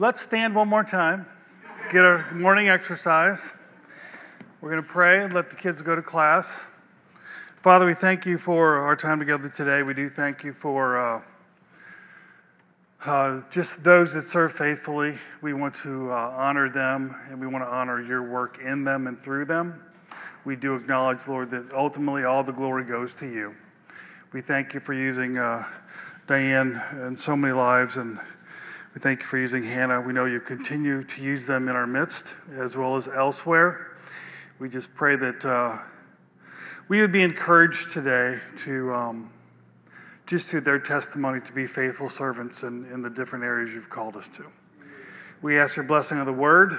Let's stand one more time, get our morning exercise. We're going to pray and let the kids go to class. Father, we thank you for our time together today. We do thank you for uh, uh, just those that serve faithfully. We want to uh, honor them and we want to honor your work in them and through them. We do acknowledge, Lord, that ultimately all the glory goes to you. We thank you for using uh, Diane in so many lives and we thank you for using Hannah. We know you continue to use them in our midst as well as elsewhere. We just pray that uh, we would be encouraged today to, um, just through their testimony, to be faithful servants in, in the different areas you've called us to. We ask your blessing of the word.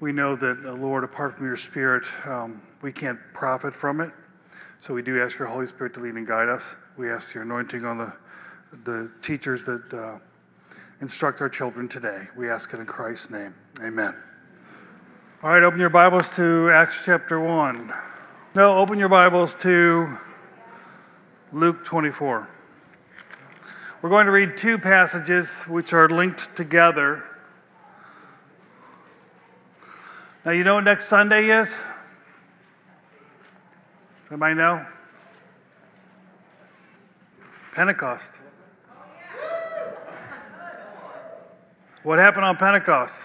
We know that, uh, Lord, apart from your spirit, um, we can't profit from it. So we do ask your Holy Spirit to lead and guide us. We ask your anointing on the, the teachers that uh, instruct our children today. We ask it in Christ's name. Amen. All right, open your Bibles to Acts chapter 1. No, open your Bibles to Luke 24. We're going to read two passages which are linked together. Now, you know what next Sunday is? Anybody know? Pentecost. What happened on Pentecost?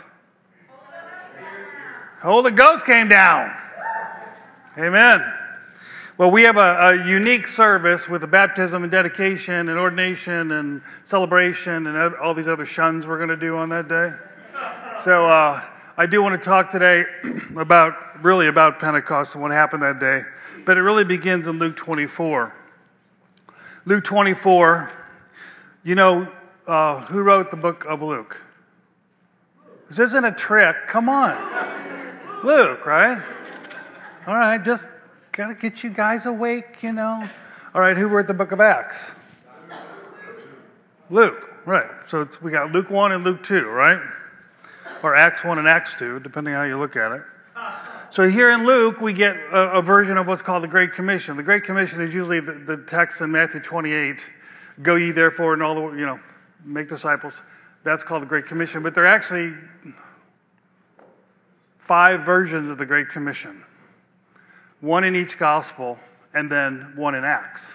Holy Ghost came down. Amen. Well, we have a, a, unique service with the baptism and dedication and ordination and celebration and all these other shuns we're going to do on that day. So uh, I do want to talk today about really about Pentecost and what happened that day, but it really begins in Luke 24. Luke 24. You know uh, who wrote the book of Luke? This isn't a trick. Come on. Luke, right? All right, just got to get you guys awake, you know. All right, who wrote the book of Acts? Luke, right. So we got Luke 1 and Luke 2, right? Or Acts 1 and Acts 2, depending how you look at it. So here in Luke, we get a, a version of what's called the Great Commission. The Great Commission is usually the, the text in Matthew 28 Go ye therefore and all the, you know, make disciples. That's called the Great Commission. But there are actually five versions of the Great Commission one in each gospel, and then one in Acts.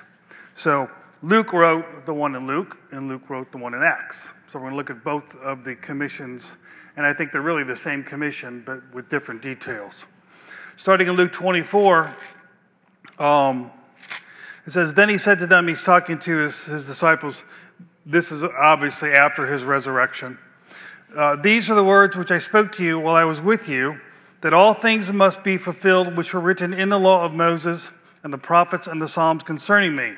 So Luke wrote the one in Luke, and Luke wrote the one in Acts. So we're going to look at both of the commissions, and I think they're really the same commission, but with different details. Starting in Luke 24, um, it says, Then he said to them, he's talking to his, his disciples. This is obviously after his resurrection. Uh, These are the words which I spoke to you while I was with you, that all things must be fulfilled which were written in the law of Moses and the prophets and the Psalms concerning me.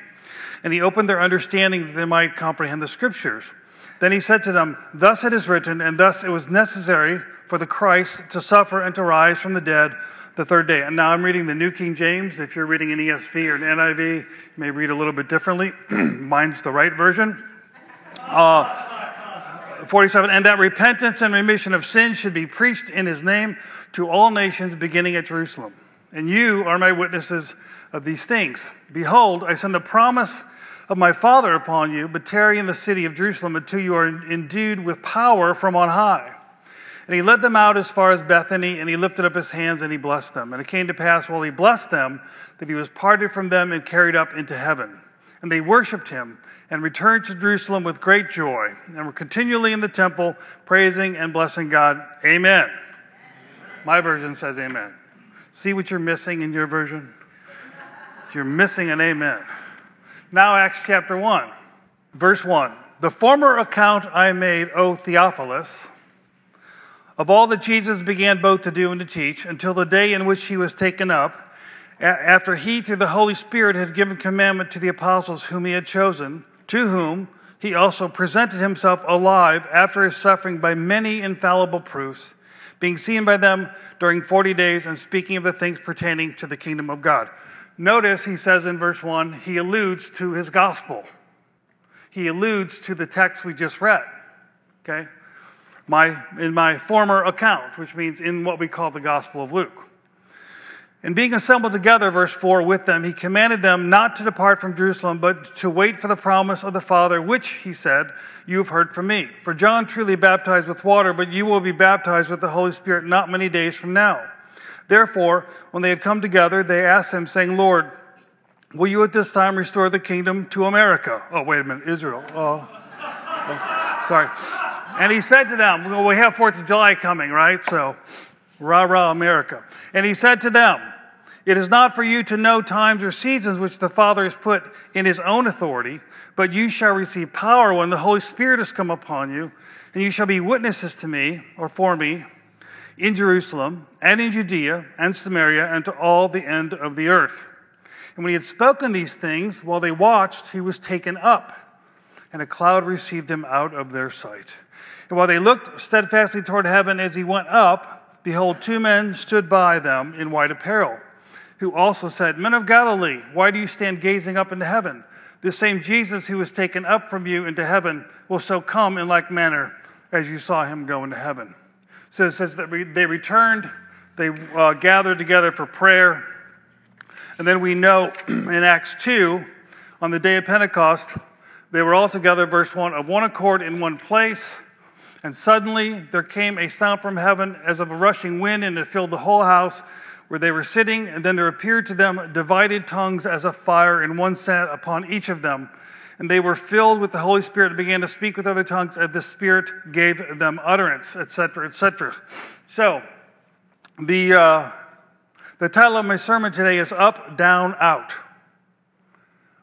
And he opened their understanding that they might comprehend the scriptures. Then he said to them, Thus it is written, and thus it was necessary for the Christ to suffer and to rise from the dead the third day. And now I'm reading the New King James. If you're reading an ESV or an NIV, you may read a little bit differently. Mine's the right version. Uh, 47, and that repentance and remission of sins should be preached in his name to all nations beginning at Jerusalem. And you are my witnesses of these things. Behold, I send the promise of my Father upon you, but tarry in the city of Jerusalem until you are endued with power from on high. And he led them out as far as Bethany, and he lifted up his hands and he blessed them. And it came to pass while he blessed them that he was parted from them and carried up into heaven. And they worshiped him and returned to Jerusalem with great joy, and were continually in the temple praising and blessing God. Amen. amen. My version says amen. See what you're missing in your version? You're missing an amen. Now, Acts chapter 1, verse 1. The former account I made, O Theophilus, of all that Jesus began both to do and to teach, until the day in which he was taken up, after he, through the Holy Spirit, had given commandment to the apostles whom he had chosen, to whom he also presented himself alive after his suffering by many infallible proofs, being seen by them during 40 days and speaking of the things pertaining to the kingdom of God. Notice he says in verse 1, he alludes to his gospel. He alludes to the text we just read. Okay? My, in my former account, which means in what we call the Gospel of Luke. And being assembled together, verse 4, with them, he commanded them not to depart from Jerusalem, but to wait for the promise of the Father, which, he said, you have heard from me. For John truly baptized with water, but you will be baptized with the Holy Spirit not many days from now. Therefore, when they had come together, they asked him, saying, Lord, will you at this time restore the kingdom to America? Oh, wait a minute, Israel. Oh, oh sorry. And he said to them, Well, we have Fourth of July coming, right? So, rah, rah, America. And he said to them, it is not for you to know times or seasons which the Father has put in his own authority, but you shall receive power when the Holy Spirit has come upon you, and you shall be witnesses to me, or for me, in Jerusalem, and in Judea, and Samaria, and to all the end of the earth. And when he had spoken these things, while they watched, he was taken up, and a cloud received him out of their sight. And while they looked steadfastly toward heaven as he went up, behold, two men stood by them in white apparel who also said, Men of Galilee, why do you stand gazing up into heaven? This same Jesus who was taken up from you into heaven will so come in like manner as you saw him go into heaven. So it says that they returned, they uh, gathered together for prayer. And then we know in Acts 2, on the day of Pentecost, they were all together, verse 1, of one accord in one place. And suddenly there came a sound from heaven as of a rushing wind, and it filled the whole house where they were sitting, and then there appeared to them divided tongues as a fire, and one sat upon each of them. And they were filled with the Holy Spirit and began to speak with other tongues, as the Spirit gave them utterance, etc., etc. So, the, uh, the title of my sermon today is Up, Down, Out.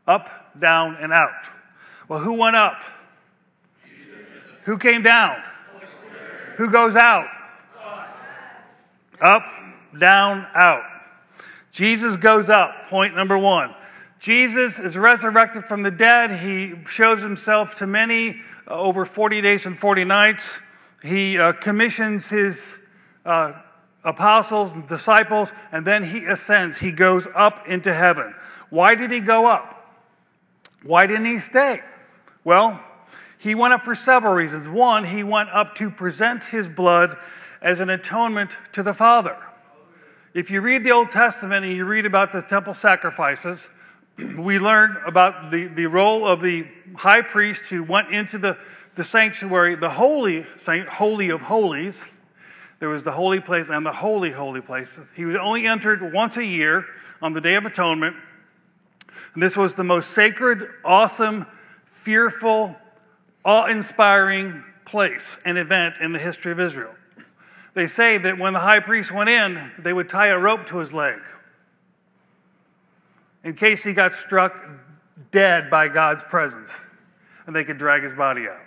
Up, down, and out. Well, who went up? Jesus. Who came down? Who goes out? Us. Up, down, out. Jesus goes up, point number one. Jesus is resurrected from the dead. He shows himself to many uh, over 40 days and 40 nights. He uh, commissions his uh, apostles and disciples, and then he ascends. He goes up into heaven. Why did he go up? Why didn't he stay? Well, he went up for several reasons. One, he went up to present his blood as an atonement to the Father. If you read the Old Testament and you read about the temple sacrifices, we learn about the, the role of the high priest who went into the, the sanctuary, the holy, holy of holies. There was the holy place and the holy, holy place. He was only entered once a year on the Day of Atonement. And this was the most sacred, awesome, fearful, awe inspiring place and event in the history of Israel. They say that when the high priest went in, they would tie a rope to his leg in case he got struck dead by God's presence and they could drag his body out.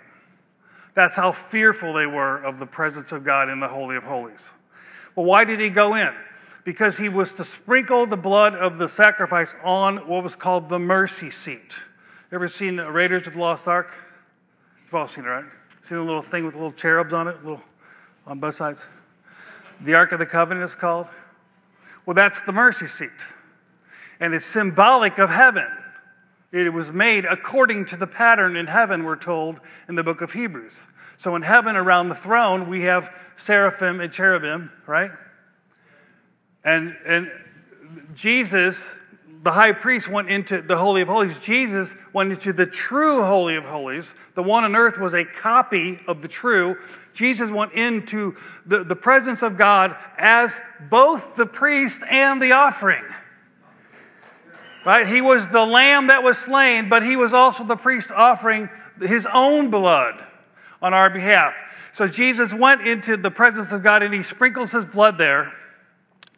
That's how fearful they were of the presence of God in the Holy of Holies. Well, why did he go in? Because he was to sprinkle the blood of the sacrifice on what was called the mercy seat. Ever seen Raiders of the Lost Ark? You've all seen it, right? Seen the little thing with the little cherubs on it, little on both sides? The Ark of the Covenant is called? Well, that's the mercy seat. And it's symbolic of heaven. It was made according to the pattern in heaven, we're told in the book of Hebrews. So in heaven, around the throne, we have seraphim and cherubim, right? And, and Jesus the high priest went into the Holy of Holies. Jesus went into the true Holy of Holies. The one on earth was a copy of the true. Jesus went into the, the presence of God as both the priest and the offering. Right? He was the lamb that was slain, but he was also the priest offering his own blood on our behalf. So Jesus went into the presence of God and he sprinkles his blood there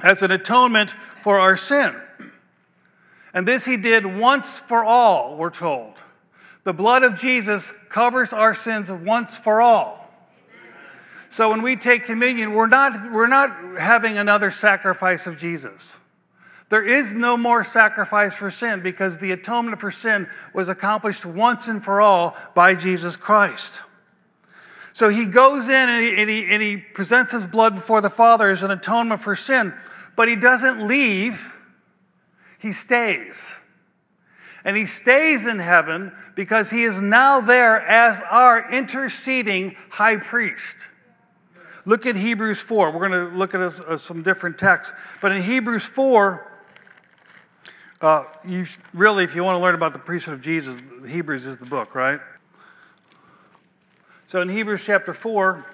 as an atonement for our sin. And this he did once for all, we're told. The blood of Jesus covers our sins once for all. So when we take communion, we're not, we're not having another sacrifice of Jesus. There is no more sacrifice for sin because the atonement for sin was accomplished once and for all by Jesus Christ. So he goes in and he, and he, and he presents his blood before the Father as an atonement for sin, but he doesn't leave he stays. And he stays in heaven because he is now there as our interceding high priest. Look at Hebrews 4. We're going to look at uh, some different texts. But in Hebrews 4, uh, you really, if you want to learn about the priesthood of Jesus, Hebrews is the book, right? So in Hebrews chapter 4,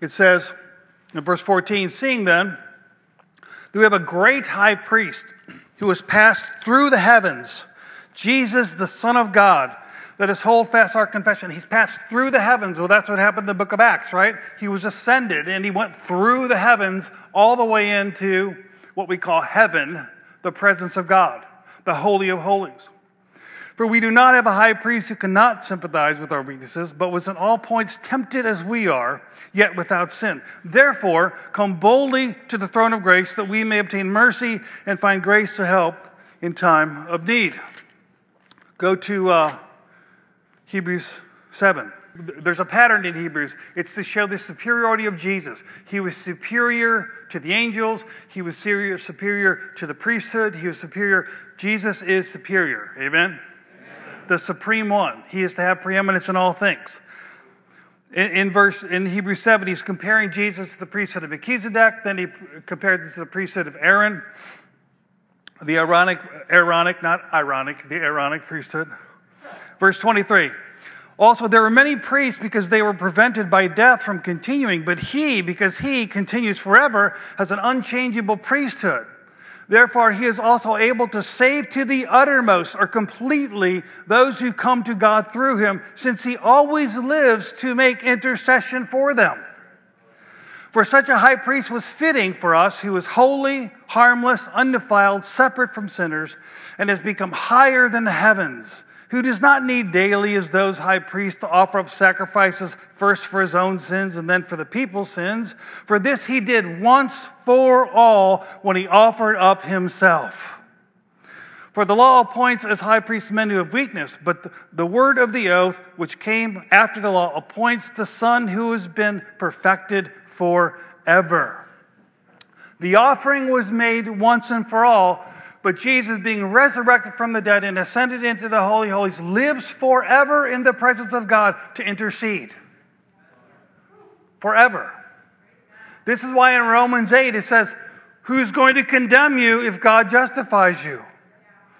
it says in verse 14, Seeing then that we have a great high priest who has passed through the heavens, Jesus, the Son of God, let us hold fast our confession. He's passed through the heavens. Well, that's what happened in the book of Acts, right? He was ascended and he went through the heavens all the way into what we call heaven, the presence of God, the Holy of Holies. For we do not have a high priest who cannot sympathize with our weaknesses, but was in all points tempted as we are, yet without sin. Therefore, come boldly to the throne of grace that we may obtain mercy and find grace to help in time of need. Go to uh, Hebrews 7. There's a pattern in Hebrews. It's to show the superiority of Jesus. He was superior to the angels, he was superior to the priesthood, he was superior. Jesus is superior. Amen? The supreme one. He is to have preeminence in all things. In, in, verse in Hebrews 7, he's comparing Jesus to the priesthood of Melchizedek, then he compared him to the priesthood of Aaron, the Aaronic, Aaronic, not ironic, the Aaronic priesthood. Verse 23. Also, there were many priests because they were prevented by death from continuing, but he, because he continues forever, has an unchangeable priesthood. Therefore, he is also able to save to the uttermost or completely those who come to God through him, since he always lives to make intercession for them. For such a high priest was fitting for us, who is holy, harmless, undefiled, separate from sinners, and has become higher than the heavens who does not need daily as those high priests to offer up sacrifices first for his own sins and then for the people's sins. For this he did once for all when he offered up himself. For the law appoints as high priests men who have weakness, but the, word of the oath, which came after the law, appoints the Son who has been perfected forever. The offering was made once and for all but Jesus, being resurrected from the dead and ascended into the Holy Holies, lives forever in the presence of God to intercede. Forever. This is why in Romans 8 it says, Who's going to condemn you if God justifies you?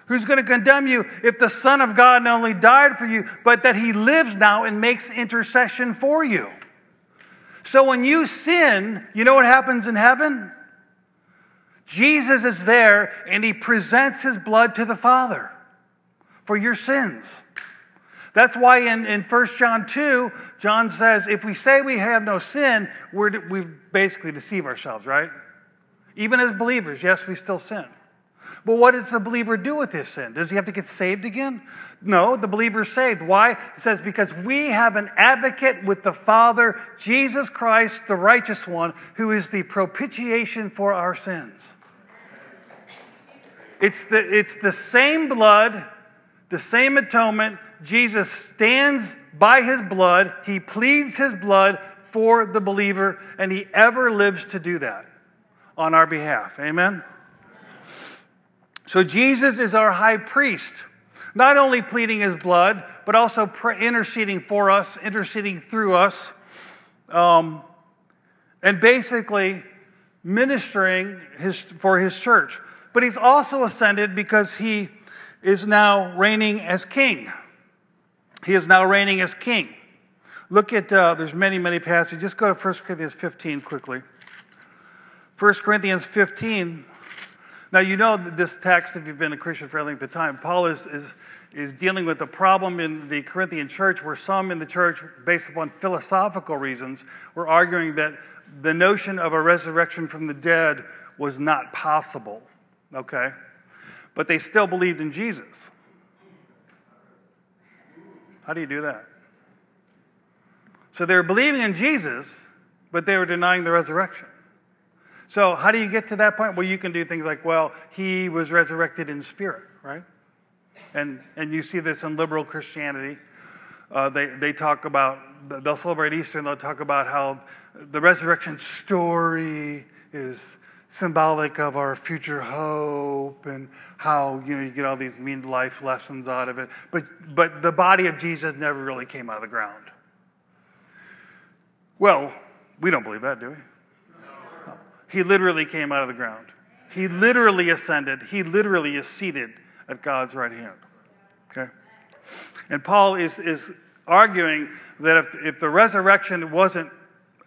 Who's going to condemn you if the Son of God not only died for you, but that he lives now and makes intercession for you? So when you sin, you know what happens in heaven? Jesus is there and he presents his blood to the Father for your sins. That's why in, in 1 John 2, John says, if we say we have no sin, we're, we basically deceive ourselves, right? Even as believers, yes, we still sin. But what does the believer do with his sin? Does he have to get saved again? No, the believer is saved. Why? It says, because we have an advocate with the Father, Jesus Christ, the righteous one, who is the propitiation for our sins. It's the, it's the same blood, the same atonement. Jesus stands by his blood, he pleads his blood for the believer, and he ever lives to do that on our behalf. Amen? So Jesus is our high priest, not only pleading his blood, but also interceding for us, interceding through us, um, and basically ministering his, for his church but he's also ascended because he is now reigning as king. He is now reigning as king. Look at, uh, there's many, many passages. Just go to 1 Corinthians 15 quickly. 1 Corinthians 15. Now, you know this text if you've been a Christian for a length of time. Paul is, is, is dealing with a problem in the Corinthian church where some in the church, based upon philosophical reasons, were arguing that the notion of a resurrection from the dead was not possible okay? But they still believed in Jesus. How do you do that? So they were believing in Jesus, but they were denying the resurrection. So, how do you get to that point? Well, you can do things like, well, he was resurrected in spirit, right? And, and you see this in liberal Christianity. Uh, they, they talk about, they'll celebrate Easter and they'll talk about how the resurrection story is symbolic of our future hope and how you know you get all these mean life lessons out of it but but the body of jesus never really came out of the ground well we don't believe that do we No. He literally came out of the ground. He literally ascended. He literally is seated at God's right hand. Okay? And Paul is, is arguing that if, if the resurrection wasn't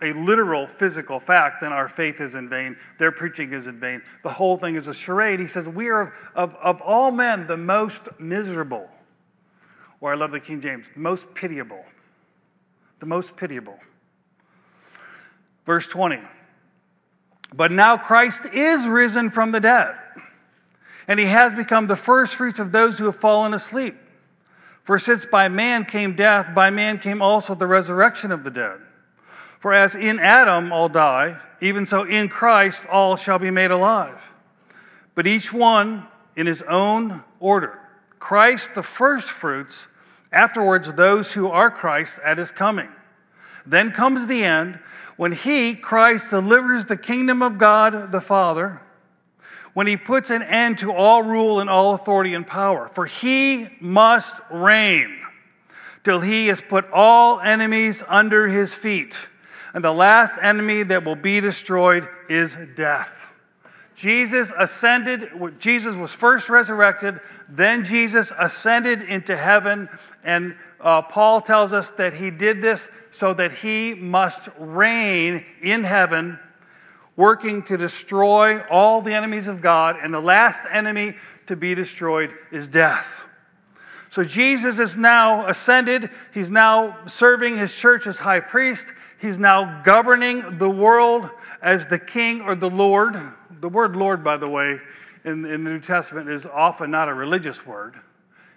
a literal physical fact, then our faith is in vain. Their preaching is in vain. The whole thing is a charade. He says, We are, of, of all men, the most miserable. Or I love the King James, the most pitiable. The most pitiable. Verse 20. But now Christ is risen from the dead, and he has become the firstfruits of those who have fallen asleep. For since by man came death, by man came also the resurrection of the dead. For as in Adam all die, even so in Christ all shall be made alive. But each one in his own order. Christ the firstfruits, afterwards those who are Christ at his coming. Then comes the end when he, Christ, delivers the kingdom of God the Father, when he puts an end to all rule and all authority and power. For he must reign till he has put all enemies under his feet. And the last enemy that will be destroyed is death. Jesus ascended, Jesus was first resurrected, then Jesus ascended into heaven, and uh, Paul tells us that he did this so that he must reign in heaven, working to destroy all the enemies of God, and the last enemy to be destroyed is death. So Jesus is now ascended. He's now serving his church as high priest. He's now governing the world as the king or the Lord. The word Lord, by the way, in, in the New Testament is often not a religious word,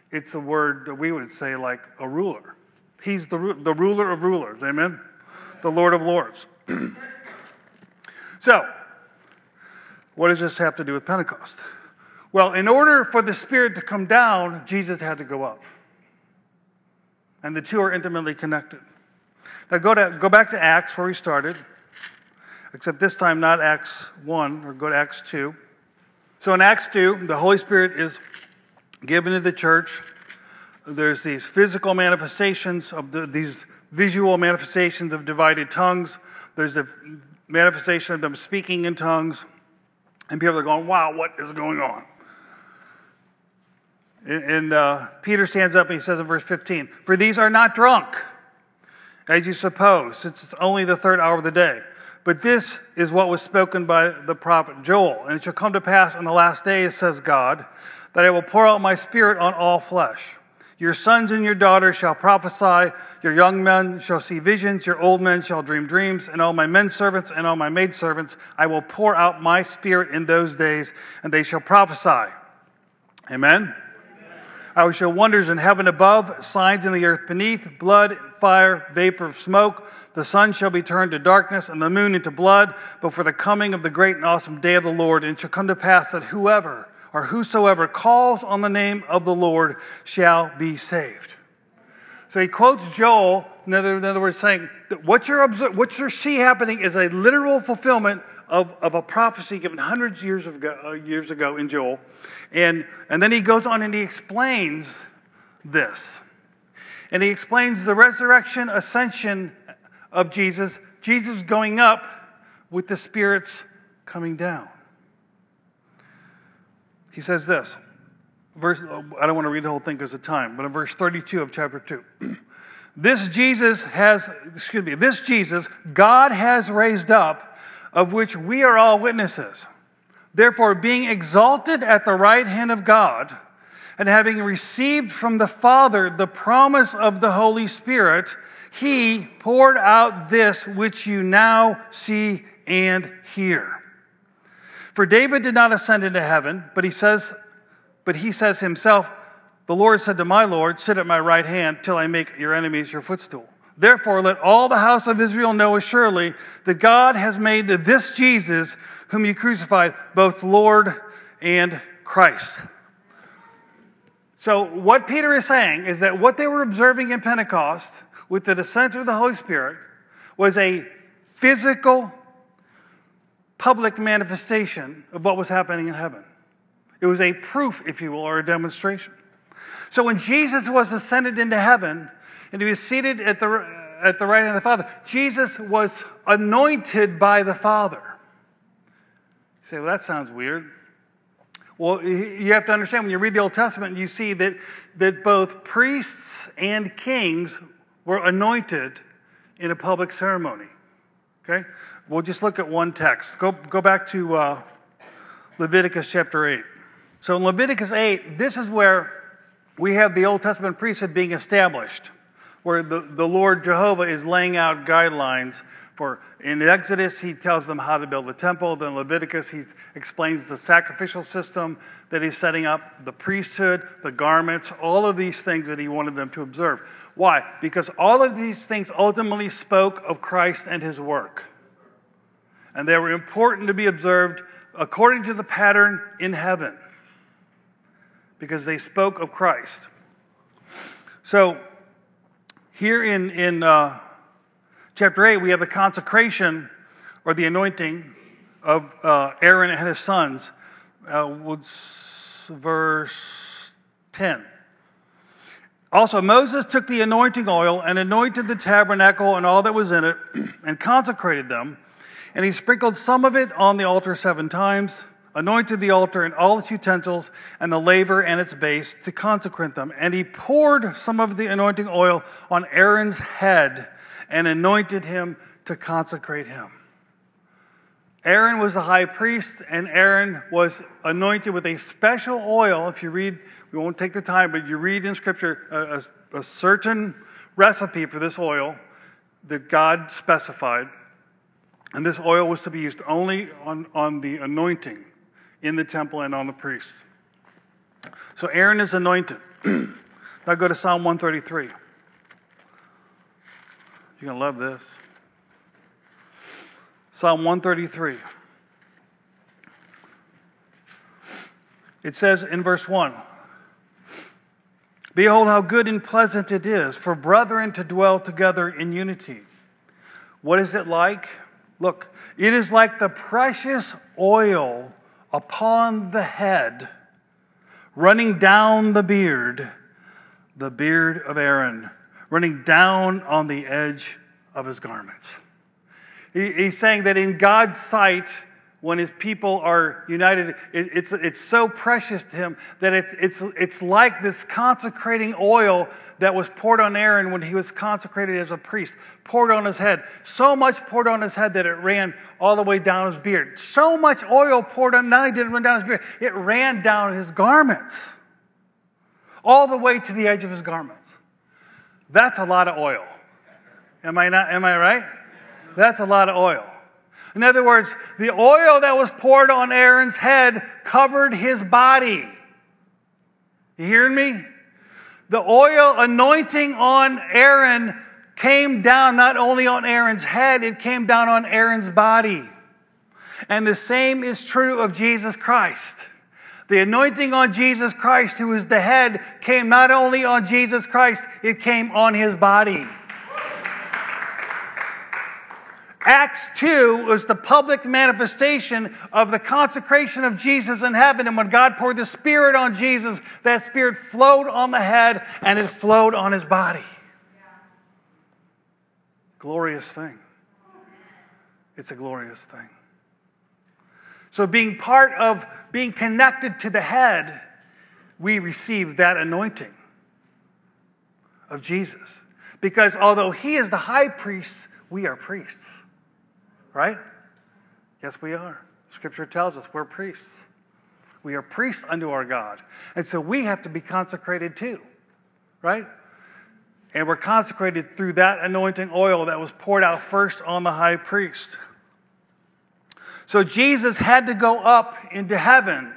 it's a word that we would say like a ruler. He's the, the ruler of rulers, amen? The Lord of lords. so, what does this have to do with Pentecost? Well, in order for the Spirit to come down, Jesus had to go up. And the two are intimately connected. Now go, to, go back to Acts where we started, except this time not Acts 1, or go to Acts 2. So in Acts 2, the Holy Spirit is given to the church. There's these physical manifestations of the, these visual manifestations of divided tongues. There's a manifestation of them speaking in tongues. And people are going, wow, what is going on? And uh, Peter stands up and he says in verse 15, For these are not drunk, as you suppose, since it's only the third hour of the day. But this is what was spoken by the prophet Joel. And it shall come to pass on the last days, says God, that I will pour out my spirit on all flesh. Your sons and your daughters shall prophesy, your young men shall see visions, your old men shall dream dreams, and all my men servants and all my maid servants I will pour out my spirit in those days, and they shall prophesy. Amen. I will show wonders in heaven above, signs in the earth beneath, blood, fire, vapor of smoke. The sun shall be turned to darkness and the moon into blood before the coming of the great and awesome day of the Lord. And it shall come to pass that whoever or whosoever calls on the name of the Lord shall be saved. So he quotes Joel, in other, in other words, saying that what you're, what you're see happening is a literal fulfillment of, of a prophecy given hundreds of years ago, uh, years ago in Joel. And, and then he goes on and he explains this. And he explains the resurrection, ascension of Jesus, Jesus going up with the spirits coming down. He says this. Verse, I don't want to read the whole thing because of time, but in verse 32 of chapter 2. this Jesus has, excuse me, this Jesus God has raised up of which we are all witnesses. Therefore, being exalted at the right hand of God, and having received from the Father the promise of the Holy Spirit, he poured out this which you now see and hear. For David did not ascend into heaven, but he says, but he says himself, the Lord said to my Lord, Sit at my right hand till I make your enemies your footstool. Therefore, let all the house of Israel know assuredly that God has made this Jesus, whom you crucified, both Lord and Christ. So, what Peter is saying is that what they were observing in Pentecost with the descent of the Holy Spirit was a physical, public manifestation of what was happening in heaven. It was a proof, if you will, or a demonstration. So, when Jesus was ascended into heaven, and he was seated at the, at the right hand of the Father. Jesus was anointed by the Father. say, well, that sounds weird. Well, you have to understand when you read the Old Testament, you see that, that both priests and kings were anointed in a public ceremony. Okay? We'll just look at one text. Go, go back to uh, Leviticus chapter 8. So in Leviticus 8, this is where we have the Old Testament priesthood being established, where the, the Lord Jehovah is laying out guidelines for in Exodus he tells them how to build the temple. Then Leviticus he explains the sacrificial system that he's setting up, the priesthood, the garments, all of these things that he wanted them to observe. Why? Because all of these things ultimately spoke of Christ and his work. And they were important to be observed according to the pattern in heaven because they spoke of Christ. So, here in, in uh, chapter 8, we have the consecration or the anointing of uh, Aaron and his sons. Uh, verse 10. Also, Moses took the anointing oil and anointed the tabernacle and all that was in it and consecrated them. And he sprinkled some of it on the altar seven times, anointed the altar and all its utensils and the laver and its base to consecrate them. And he poured some of the anointing oil on Aaron's head and anointed him to consecrate him. Aaron was the high priest, and Aaron was anointed with a special oil. If you read, we won't take the time, but you read in Scripture a, a, a certain recipe for this oil that God specified. And this oil was to be used only on, on the anointing in the temple and on the priests. So Aaron is anointed. now go to Psalm 133. You're going to love this. Psalm 133. It says in verse 1 Behold, how good and pleasant it is for brethren to dwell together in unity. What is it like? Look, it is like the precious oil upon the head, running down the beard, the beard of Aaron, running down on the edge of his garments. he's saying that in God's sight, when his people are united, it's, it's so precious to him that it's, it's, it's like this consecrating oil that was poured on Aaron when he was consecrated as a priest, poured on his head. So much poured on his head that it ran all the way down his beard. So much oil poured on, not only did it run down his beard, it ran down his garments, all the way to the edge of his garments. That's a lot of oil. Am I not? Am I right? That's a lot of oil. In other words, the oil that was poured on Aaron's head covered his body. You hearing me? The oil anointing on Aaron came down not only on Aaron's head, it came down on Aaron's body. And the same is true of Jesus Christ. The anointing on Jesus Christ, who is the head, came not only on Jesus Christ, it came on his body. Acts 2 was the public manifestation of the consecration of Jesus in heaven. And when God poured the Spirit on Jesus, that Spirit flowed on the head and it flowed on his body. Glorious thing. It's a glorious thing. So, being part of being connected to the head, we receive that anointing of Jesus. Because although he is the high priest, we are priests. Right? Yes, we are. Scripture tells us we're priests. We are priests unto our God. And so we have to be consecrated too. Right? And we're consecrated through that anointing oil that was poured out first on the high priest. So Jesus had to go up into heaven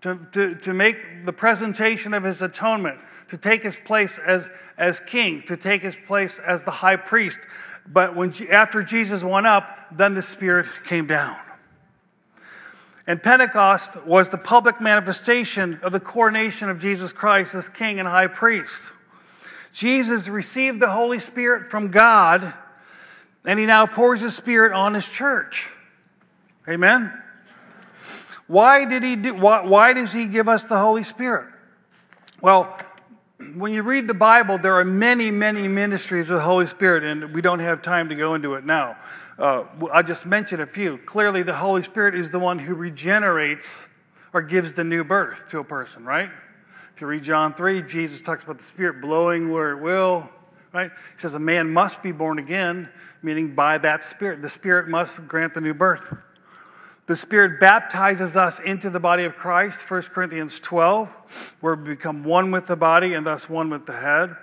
to, to, to make the presentation of his atonement, to take his place as, as king, to take his place as the high priest. But when, after Jesus went up, then the Spirit came down. And Pentecost was the public manifestation of the coronation of Jesus Christ as King and High Priest. Jesus received the Holy Spirit from God, and he now pours his Spirit on his church. Amen? Why did he do, why, why does he give us the Holy Spirit? Well, when you read the Bible, there are many, many ministries of the Holy Spirit, and we don't have time to go into it now. Uh, I'll just mention a few. Clearly, the Holy Spirit is the one who regenerates or gives the new birth to a person, right? If you read John 3, Jesus talks about the Spirit blowing where it will, right? He says a man must be born again, meaning by that Spirit. The Spirit must grant the new birth. The Spirit baptizes us into the body of Christ, 1 Corinthians 12, where we become one with the body and thus one with the head.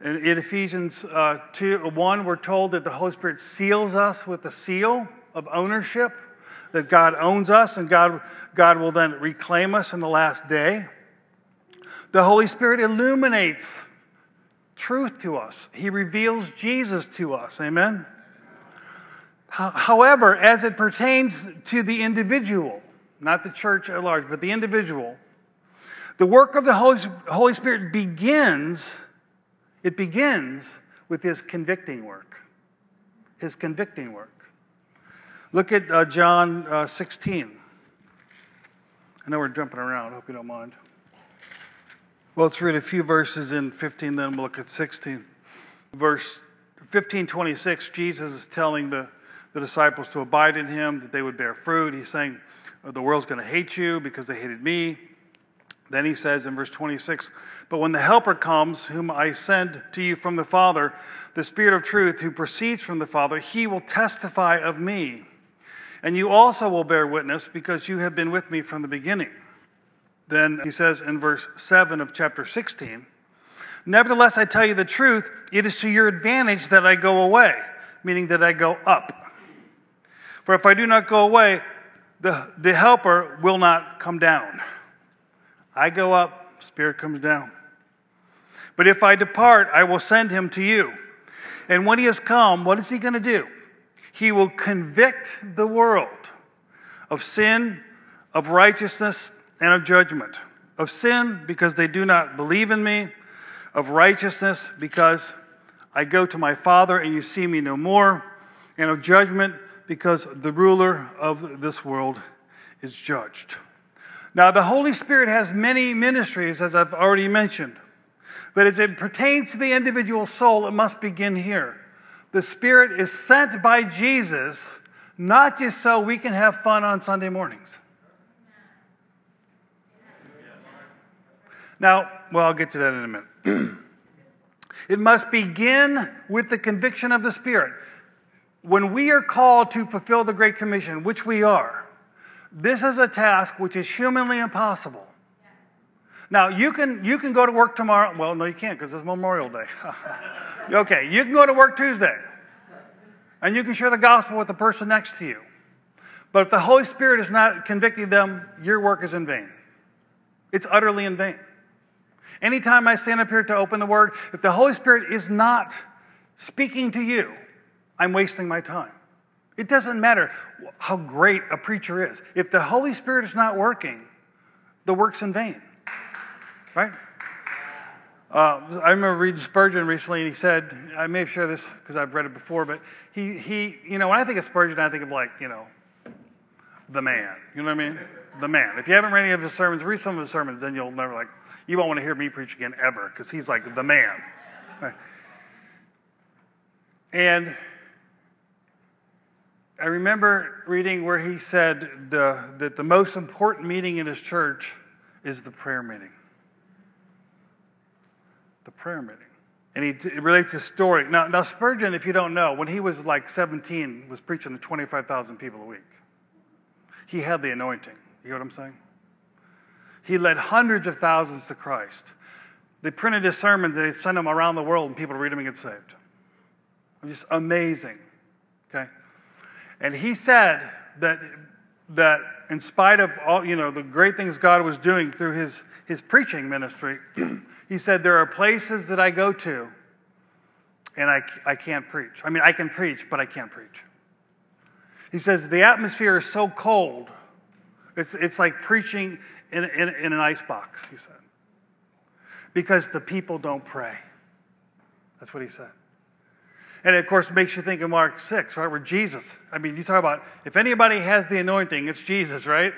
In, Ephesians uh, 2, 1, we're told that the Holy Spirit seals us with the seal of ownership, that God owns us and God, God will then reclaim us in the last day. The Holy Spirit illuminates truth to us, He reveals Jesus to us. Amen? However, as it pertains to the individual, not the church at large, but the individual, the work of the Holy, Spirit begins, it begins with his convicting work. His convicting work. Look at uh, John uh, 16. I know we're jumping around, I hope you don't mind. Well, let's read a few verses in 15, then we'll look at 16. Verse 15, 26, Jesus is telling the the disciples to abide in him, that they would bear fruit. He's saying, oh, The world's going to hate you because they hated me. Then he says in verse 26, But when the Helper comes, whom I send to you from the Father, the Spirit of truth who proceeds from the Father, he will testify of me. And you also will bear witness because you have been with me from the beginning. Then he says in verse 7 of chapter 16, Nevertheless, I tell you the truth, it is to your advantage that I go away, meaning that I go up. For if I do not go away, the, the helper will not come down. I go up, Spirit comes down. But if I depart, I will send him to you. And when he has come, what is he going to do? He will convict the world of sin, of righteousness, and of judgment. Of sin, because they do not believe in me. Of righteousness, because I go to my Father and you see me no more. And of judgment, because the ruler of this world is judged. Now, the Holy Spirit has many ministries, as I've already mentioned, but as it pertains to the individual soul, it must begin here. The Spirit is sent by Jesus not just so we can have fun on Sunday mornings. Now, well, I'll get to that in a minute. it must begin with the conviction of the Spirit when we are called to fulfill the Great Commission, which we are, this is a task which is humanly impossible. Now, you can, you can go to work tomorrow. Well, no, you can't because it's Memorial Day. okay, you can go to work Tuesday and you can share the gospel with the person next to you. But if the Holy Spirit is not convicting them, your work is in vain. It's utterly in vain. Anytime I stand up here to open the Word, if the Holy Spirit is not speaking to you, I'm wasting my time. It doesn't matter how great a preacher is. If the Holy Spirit is not working, the work's in vain. Right? Uh, I remember reading Spurgeon recently, and he said, I may have shared this because I've read it before, but he, he, you know, when I think of Spurgeon, I think of like, you know, the man. You know what I mean? The man. If you haven't read any of his sermons, read some of his sermons, then you'll never like, you won't want to hear me preach again ever because he's like the man. And I remember reading where he said the, that the most important meeting in his church is the prayer meeting. The prayer meeting. And he t- relates his story. Now, now, Spurgeon, if you don't know, when he was like 17, was preaching to 25,000 people a week. He had the anointing. You know what I'm saying? He led hundreds of thousands to Christ. They printed his sermons they sent them around the world and people read them and get saved. Just amazing. And he said that, that in spite of all, you know, the great things God was doing through his, his preaching ministry, he said, There are places that I go to and I, I can't preach. I mean, I can preach, but I can't preach. He says, The atmosphere is so cold, it's, it's like preaching in, in, in an ice box, he said, because the people don't pray. That's what he said. And it, of course, makes you think of Mark 6, right? Where Jesus, I mean, you talk about if anybody has the anointing, it's Jesus, right?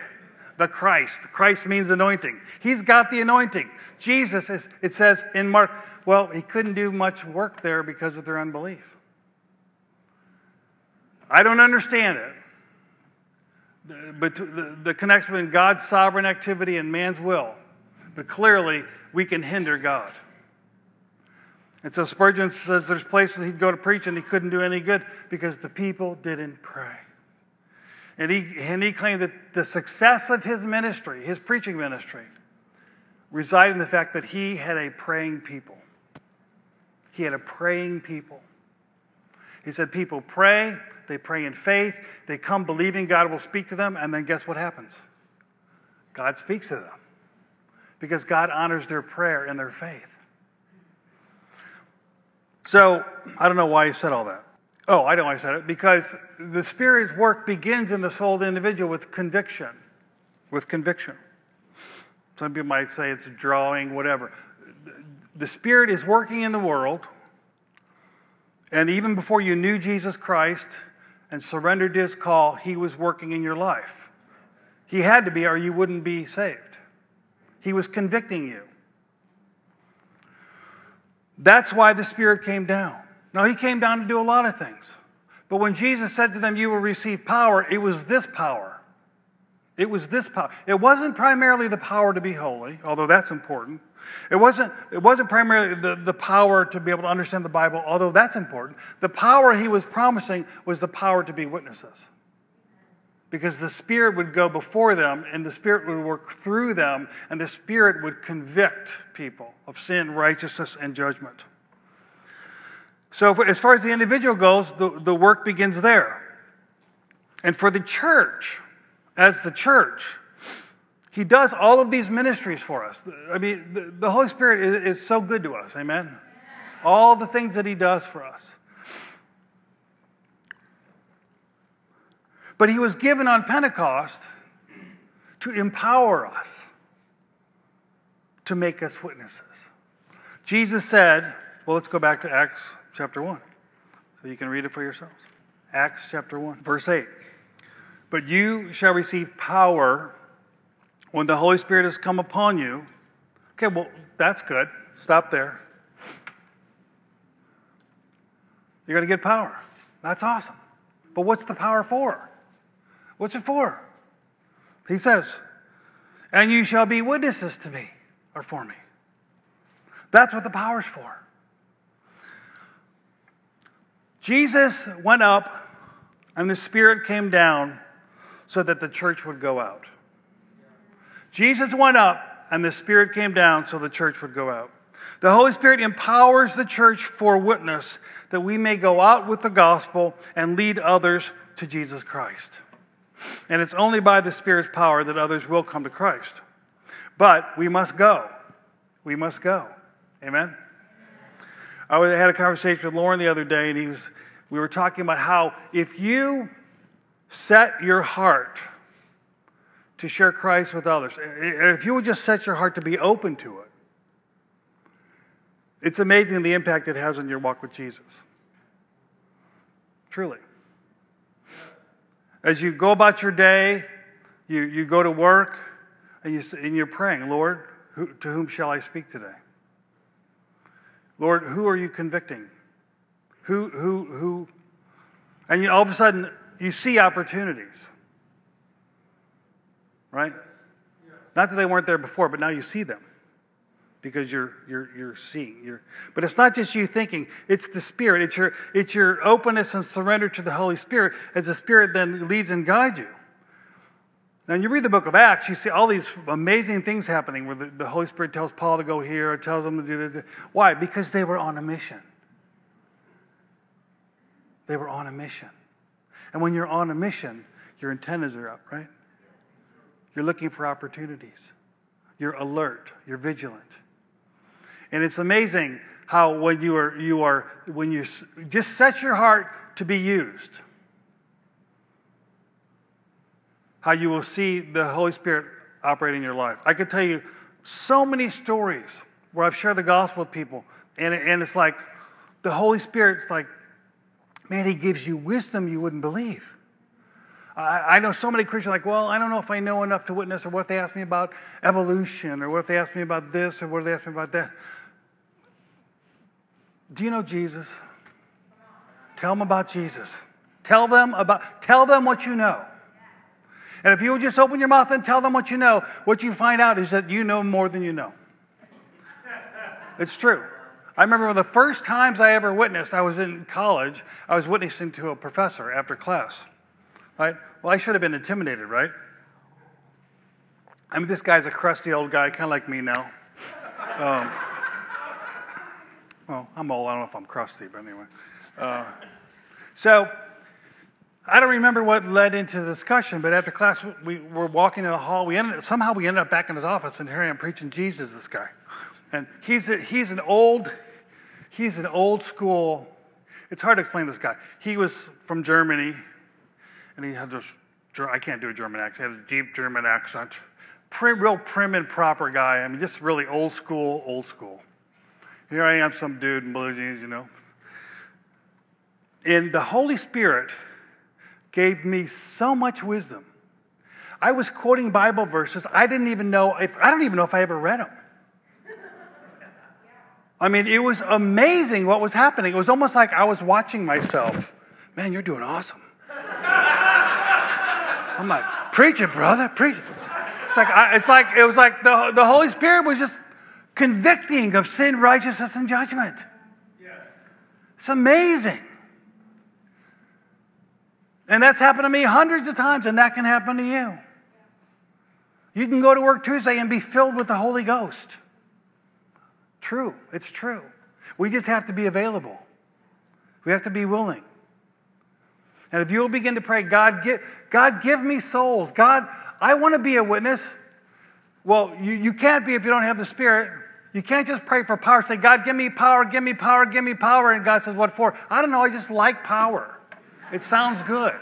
the Christ. Christ means anointing. He's got the anointing. Jesus, is, it says in Mark, well, he couldn't do much work there because of their unbelief. I don't understand it. But the, the connection between God's sovereign activity and man's will. But clearly, we can hinder God. And so Spurgeon says there's places he'd go to preach and he couldn't do any good because the people didn't pray. And he, and he claimed that the success of his ministry, his preaching ministry, resided in the fact that he had a praying people. He had a praying people. He said, People pray, they pray in faith, they come believing God will speak to them, and then guess what happens? God speaks to them because God honors their prayer and their faith. So, I don't know why he said all that. Oh, I don't know why I said it. Because the Spirit's work begins in the soul of the individual with conviction. With conviction. Some people might say it's drawing, whatever. The Spirit is working in the world. And even before you knew Jesus Christ and surrendered to his call, he was working in your life. He had to be, or you wouldn't be saved. He was convicting you. That's why the Spirit came down. Now, he came down to do a lot of things. But when Jesus said to them, You will receive power, it was this power. It was this power. It wasn't primarily the power to be holy, although that's important. It wasn't, it wasn't primarily the, the power to be able to understand the Bible, although that's important. The power he was promising was the power to be witnesses. Because the Spirit would go before them, and the Spirit would work through them, and the Spirit would convict people of sin, righteousness, and judgment. So, as far as the individual goes, the, the work begins there. And for the church, as the church, He does all of these ministries for us. I mean, the, the Holy Spirit is, is so good to us. Amen? All the things that He does for us. But He was given on Pentecost to empower us to make us witnesses. Jesus said, well, let's go back to Acts chapter 1. So you can read it for yourselves. Acts chapter 1, verse 8. But you shall receive power when the Holy Spirit has come upon you. Okay, well, that's good. Stop there. You're going to get power. That's awesome. But what's the power for? What's it for? He says, and you shall be witnesses to me or for me. That's what the power's for. Jesus went up and the Spirit came down so that the church would go out. Jesus went up and the Spirit came down so the church would go out. The Holy Spirit empowers the church for witness that we may go out with the gospel and lead others to Jesus Christ. And it's only by the Spirit's power that others will come to Christ. But we must go. We must go. Amen? I had a conversation with Lauren the other day, and he was, we were talking about how if you set your heart to share Christ with others, if you would just set your heart to be open to it, it's amazing the impact it has on your walk with Jesus. Truly. As you go about your day, you, you go to work, and, you, and you're praying, Lord, who, to whom shall I speak today? Lord, who are you convicting? Who, who, who? And you, all of a sudden, you see opportunities. Right? Not that they weren't there before, but now you see them because you're, you're, you're seeing. You're, but it's not just you thinking, it's the Spirit. It's your, it's your openness and surrender to the Holy Spirit as the Spirit then leads and guides you. Now, you read the book of Acts, you see all these amazing things happening where the, the Holy Spirit tells Paul to go here or tells him to do this. Why? Because they were on a mission. They were on a mission. And when you're on a mission, your antennas are up, right? You're looking for opportunities. You're alert. You're vigilant. And it's amazing how when you are, you are when you just set your heart to be used, how you will see the Holy Spirit operating in your life. I could tell you so many stories where I've shared the gospel with people, and, and it's like the Holy Spirit's like, man, He gives you wisdom you wouldn't believe. I, know so many Christians like, well, I don't know if I know enough to witness, or what if they ask me about evolution, or what if they ask me about this, or what if they ask me about that. Do you know Jesus? Tell them about Jesus. Tell them about tell them what you know. And if you would just open your mouth and tell them what you know, what you find out is that you know more than you know. It's true. I remember the first times I ever witnessed, I was in college, I was witnessing to a professor after class. Right? Well, I should have been intimidated, right? I mean, this guy's a crusty old guy, kind of like me now. Um, well, I'm old. I don't know if I'm crusty, but anyway. Uh, so I don't remember what led into the discussion, but after class, we were walking in the hall. We ended, somehow we ended up back in his office, and here I am preaching Jesus. This guy, and he's a, he's an old he's an old school. It's hard to explain this guy. He was from Germany, and he had this. I can't do a German accent. He had a deep German accent. Real prim and proper guy. I mean, just really old school, old school. Here I am, some dude in blue jeans, you know. And the Holy Spirit gave me so much wisdom. I was quoting Bible verses. I didn't even know if I don't even know if I ever read them. I mean, it was amazing what was happening. It was almost like I was watching myself. Man, you're doing awesome. I'm like, preach it, brother, preach it. It's like, I, it's like it was like the, the Holy Spirit was just convicting of sin, righteousness, and judgment. Yes. It's amazing. And that's happened to me hundreds of times, and that can happen to you. You can go to work Tuesday and be filled with the Holy Ghost. True, it's true. We just have to be available. We have to be willing. And if you'll begin to pray, God, give, God, give me souls. God, I want to be a witness. Well, you, you can't be if you don't have the Spirit. You can't just pray for power. Say, God, give me power, give me power, give me power. And God says, What for? I don't know. I just like power. It sounds good.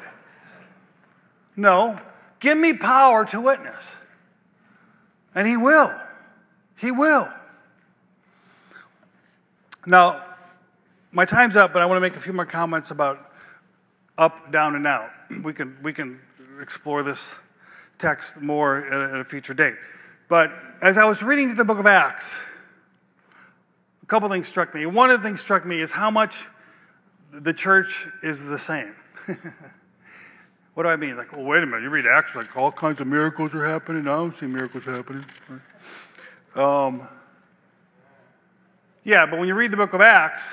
No, give me power to witness. And He will. He will. Now, my time's up, but I want to make a few more comments about up, down, and out. We can, we can explore this text more at a future date. But as I was reading the book of Acts, a couple things struck me. One of the things struck me is how much the church is the same. what do I mean? Like, well, wait a minute. You read Acts, like all kinds of miracles are happening. I don't see miracles happening. Um, yeah, but when you read the book of Acts,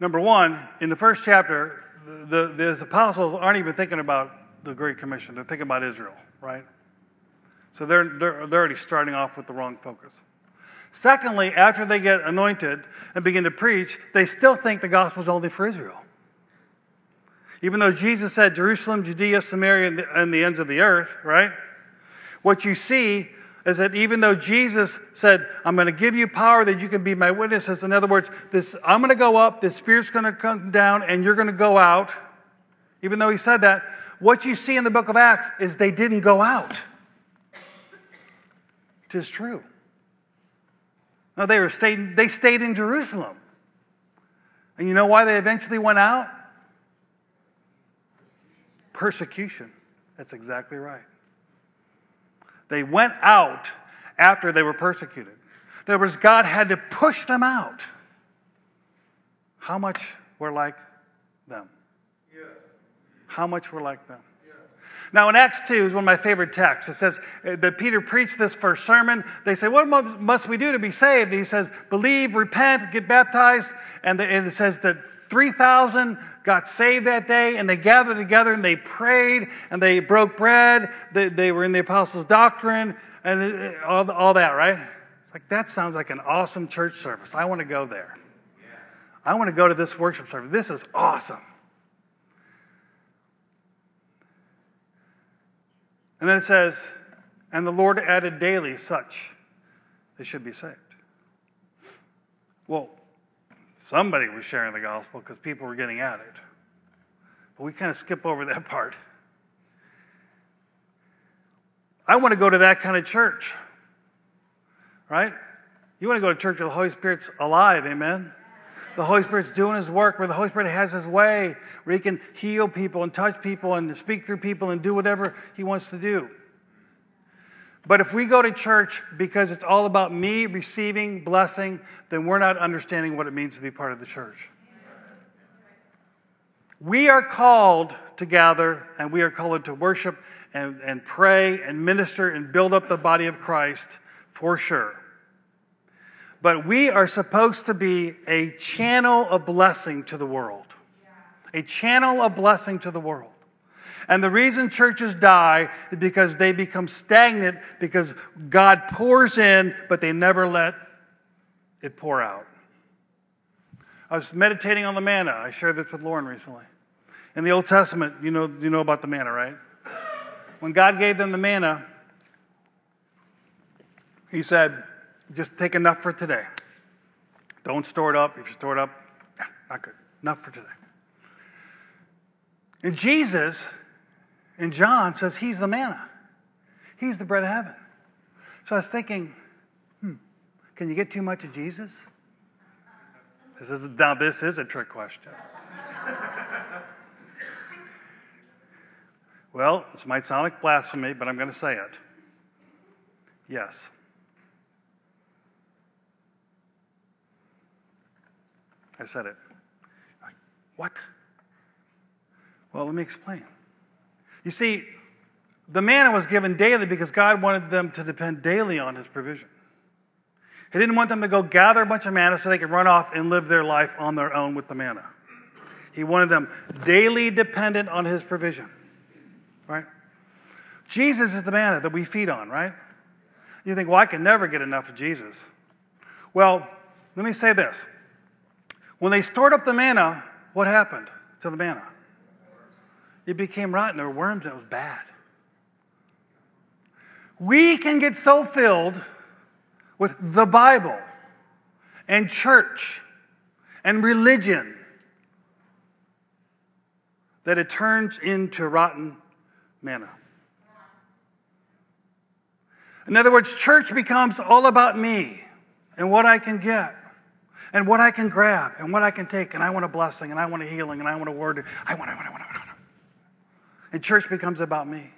number one, in the first chapter, the, the, the apostles aren't even thinking about the Great Commission. They're thinking about Israel, right? So they're, they're, they're already starting off with the wrong focus. Secondly, after they get anointed and begin to preach, they still think the gospel is only for Israel. Even though Jesus said Jerusalem, Judea, Samaria, and the ends of the earth, right? What you see is that even though Jesus said, I'm going to give you power that you can be my witnesses, in other words, this, I'm going to go up, the Spirit's going to come down, and you're going to go out. Even though he said that, what you see in the book of Acts is they didn't go out. It is true. No, they, were stayed, they stayed in Jerusalem. And you know why they eventually went out? Persecution. That's exactly right. They went out after they were persecuted. In other words, God had to push them out. How much we're like them? Yes. How much we're like them? Now, in Acts 2 is one of my favorite texts. It says that Peter preached this first sermon. They say, What must we do to be saved? And he says, Believe, repent, get baptized. And, it says that 3,000 got saved that day, and they gathered together and they prayed and they broke bread. They, they were in the apostles' doctrine and uh, all, all that, right? Like, that sounds like an awesome church service. I want to go there. I want to go to this worship service. This is awesome. And then it says, and the Lord added daily such they should be saved. Well, somebody was sharing the gospel because people were getting at it. But we kind of skip over that part. I want to go to that kind of church, right? You want to go to church where the Holy Spirit's alive, amen? The Holy Spirit's doing His work, where the Holy Spirit has His way, where He can heal people and touch people and speak through people and do whatever He wants to do. But if we go to church because it's all about me receiving blessing, then we're not understanding what it means to be part of the church. We are called to gather and we are called to worship and, and pray and minister and build up the body of Christ for sure. But we are supposed to be a channel of blessing to the world. A channel of blessing to the world. And the reason churches die is because they become stagnant because God pours in, but they never let it pour out. I was meditating on the manna. I shared this with Lauren recently. In the Old Testament, you know, you know about the manna, right? When God gave them the manna, He said, just take enough for today. Don't store it up. If you store it up, not good. Enough for today. And Jesus and John says he's the manna. He's the bread of heaven. So I was thinking, hmm, can you get too much of Jesus? This is, now, this is a trick question. well, this might sound like blasphemy, but I'm going to say it. Yes. I said it. What? Well, let me explain. You see, the manna was given daily because God wanted them to depend daily on his provision. He didn't want them to go gather a bunch of manna so they could run off and live their life on their own with the manna. He wanted them daily dependent on his provision. Right? Jesus is the manna that we feed on, right? You think, well, I can never get enough of Jesus. Well, let me say this. When they stored up the manna, what happened to the manna? It became rotten. There were worms, and it was bad. We can get so filled with the Bible and church and religion that it turns into rotten manna. In other words, church becomes all about me and what I can get and what I can grab and what I can take. And I want a blessing and I want a healing and I want a word. I want, I want, I want, I want. I want. And church becomes about me.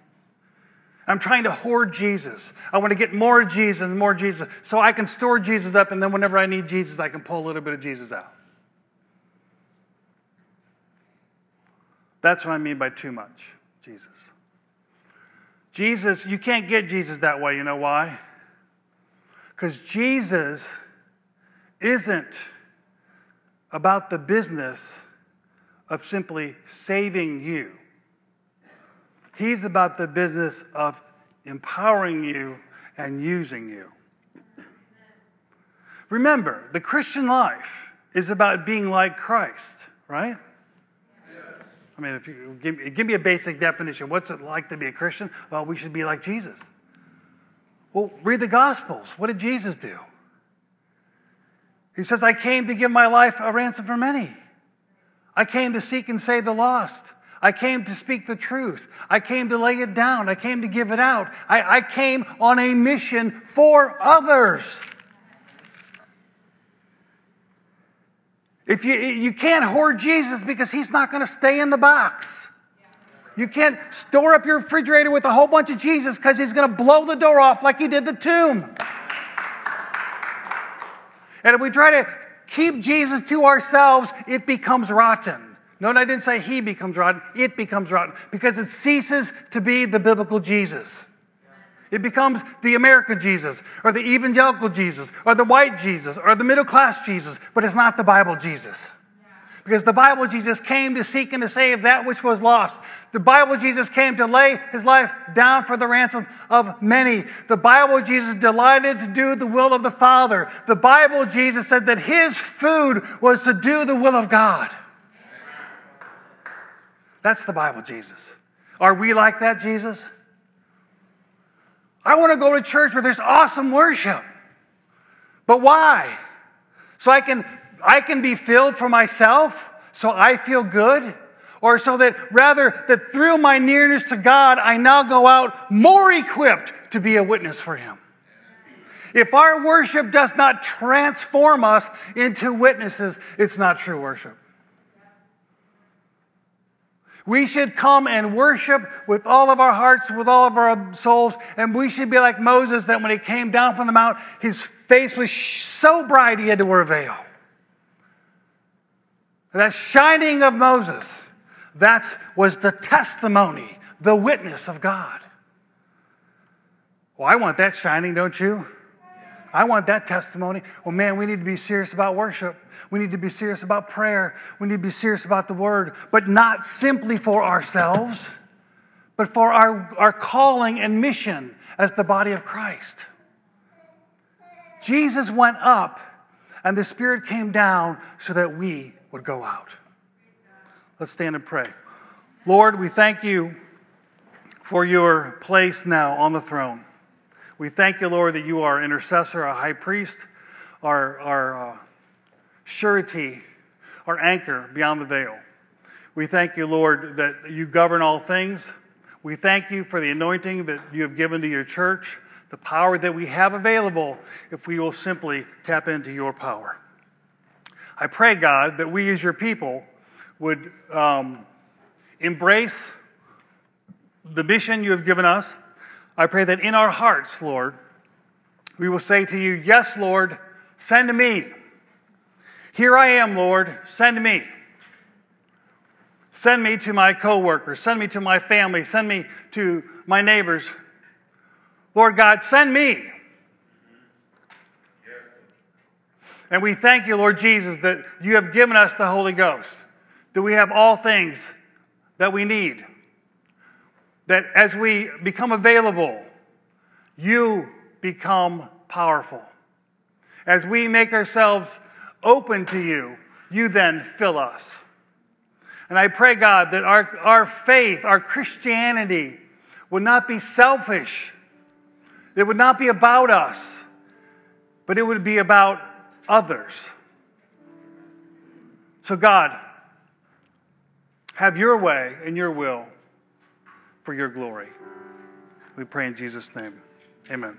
I'm trying to hoard Jesus. I want to get more Jesus more Jesus so I can store Jesus up, and then whenever I need Jesus, I can pull a little bit of Jesus out. That's what I mean by too much Jesus. Jesus, you can't get Jesus that way. You know why? Because Jesus isn't about the business of simply saving you. He's about the business of empowering you and using you. Remember, the Christian life is about being like Christ, right? Yes. I mean, if you give, give me a basic definition, what's it like to be a Christian? Well, we should be like Jesus. Well, read the Gospels. What did Jesus do? He says, I came to give my life a ransom for many. I came to seek and save the lost. I came to speak the truth. I came to lay it down. I came to give it out. I, I came on a mission for others. If you, you can't hoard Jesus because he's not going to stay in the box. You can't store up your refrigerator with a whole bunch of Jesus because he's going to blow the door off like he did the tomb. And if we try to keep Jesus to ourselves, it becomes rotten. Note I didn't say he becomes rotten, it becomes rotten because it ceases to be the biblical Jesus. It becomes the American Jesus, or the evangelical Jesus, or the white Jesus, or the middle class Jesus, but it's not the Bible Jesus. Because the Bible Jesus came to seek and to save that which was lost. The Bible Jesus came to lay his life down for the ransom of many. The Bible Jesus delighted to do the will of the Father. The Bible Jesus said that his food was to do the will of God. That's the Bible, Jesus. Are we like that, Jesus? I want to go to church where there's awesome worship. But why? So I can I can be filled for myself, so I feel good, or so that rather that through my nearness to God, I now go out more equipped to be a witness for him. If our worship does not transform us into witnesses, it's not true worship. We should come and worship with all of our hearts, with all of our souls, and we should be like Moses that when he came down from the mount, his face was so bright he had to wear a veil. That shining of Moses, that was the testimony, the witness of God. Well, I want that shining, don't you? I want that testimony. Well, man, we need to be serious about worship. We need to be serious about prayer. We need to be serious about the word, but not simply for ourselves, but for our, our calling and mission as the body of Christ. Jesus went up, and the Spirit came down so that we would go out. Let's stand and pray. Lord, we thank you for your place now on the throne. We thank you, Lord, that you are intercessor, a high priest, our, our uh, surety, our anchor beyond the veil. We thank you, Lord, that you govern all things. We thank you for the anointing that you have given to your church, the power that we have available if we will simply tap into your power. I pray, God, that we as your people would um, embrace the mission you have given us I pray that in our hearts, Lord, we will say to you, Yes, Lord, send me. Here I am, Lord, send me. Send me to my coworkers, send me to my family, send me to my neighbors. Lord God, send me. And we thank you, Lord Jesus, that you have given us the Holy Ghost, that we have all things that we need that as we become available, you become powerful. As we make ourselves open to you, you then fill us. And I pray, God, that our, our faith, our Christianity, would not be selfish. It would not be about us, but it would be about others. So, God, have your way and your will for your glory. We pray in Jesus' name. Amen.